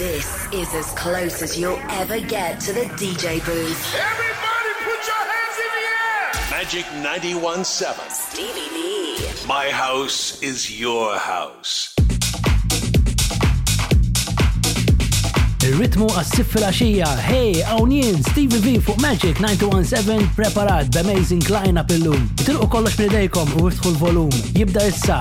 This is as close as you'll ever get to the DJ booth. Everybody put your hands in the air! Magic 91.7. Stevie B. My house is your house. Ir-ritmu għas-sib fil-axija, hey, għawnien, Stevie V fuq Magic 917 preparat b'amazing line up illum. Tilqu kollox b'idejkom u iftħu l-volum. Jibda issa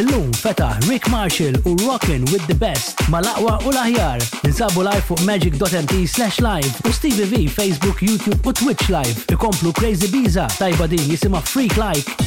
Illum fetaħ Rick Marshall u Rockin' with the Best mal-aqwa u l-aħjar. Ninsabu live fuq magic.mt/live u Stevie V Facebook, YouTube u Twitch Live. Ikomplu Crazy Biza, tajba din jisimha Freak Like.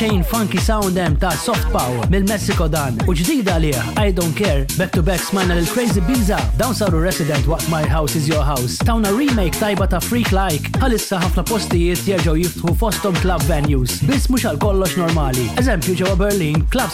xejn funky sound hemm ta' Soft Power mill-Messiko dan u ġdida li I Don't Care back to back smajna lil Crazy Biza dawn saru resident waqt My House is Your House tawna remake tajba ta' Freak Like bħalissa ħafna postijiet jerġgħu jiftħu fosthom club venues biss mhux għal kollox normali eżempju ġewwa Berlin club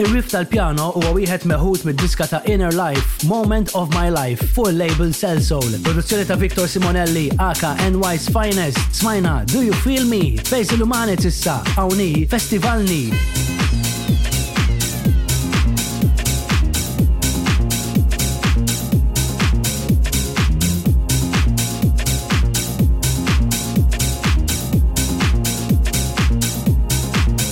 Ir-riff tal-pjano huwa wieħed meħud mid-diska ta' Inner Life, Moment of My Life, fuq il-label Cell Soul. Produzzjoni ta' Victor Simonelli, aka NY's Finest, smajna Do You Feel Me? Fejs il-Umanez issa, hawn hi Festivalni.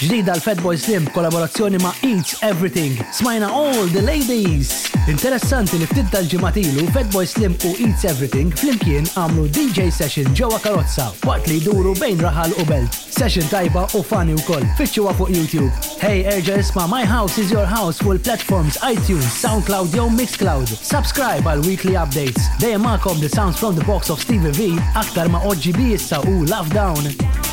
Ġdid għal Fatboy Slim b'kollaborazzjoni ma' Eats Everything, smajna All the Ladies! Interessanti li ftit dal-ġimgħat ilu Fatboy Slim u Eats Everything flimkien għamlu DJ session ġewwa karozza waqt li jduru bejn raħal u belt. Session tajba u funny wkoll, fittxuha fuq YouTube. Hey erġa' isma' My House is Your House fuq il-platforms iTunes, Soundcloud jew Mixcloud. Subscribe għal weekly updates. Dejjem magħkom The Sounds From The Box of Stevie Vee, aktar ma' OGB issa u Love Down!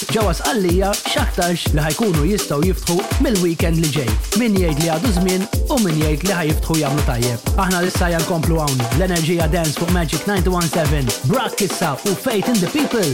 Ġewwa Sqallija x'aktarx li ħa jkunu jistgħu jiftħu mill-weekend li ġej. Min jgħid li għadu żmien u min jgħid li ħa jiftħu jagħmlu tajjeb. Aħna l-Issajja nkomplu hawn bl-enerġija dance fuq Magic 91.7 Brak Kissa u Faith in the People.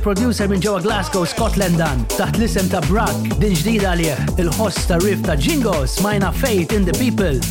producer minn ġewwa Glasgow, Scotland dan, taħt l-isem ta' Brad, din ġdida għalih, il-ħoss ta' riff ta' Jingo smajna Faith in the People.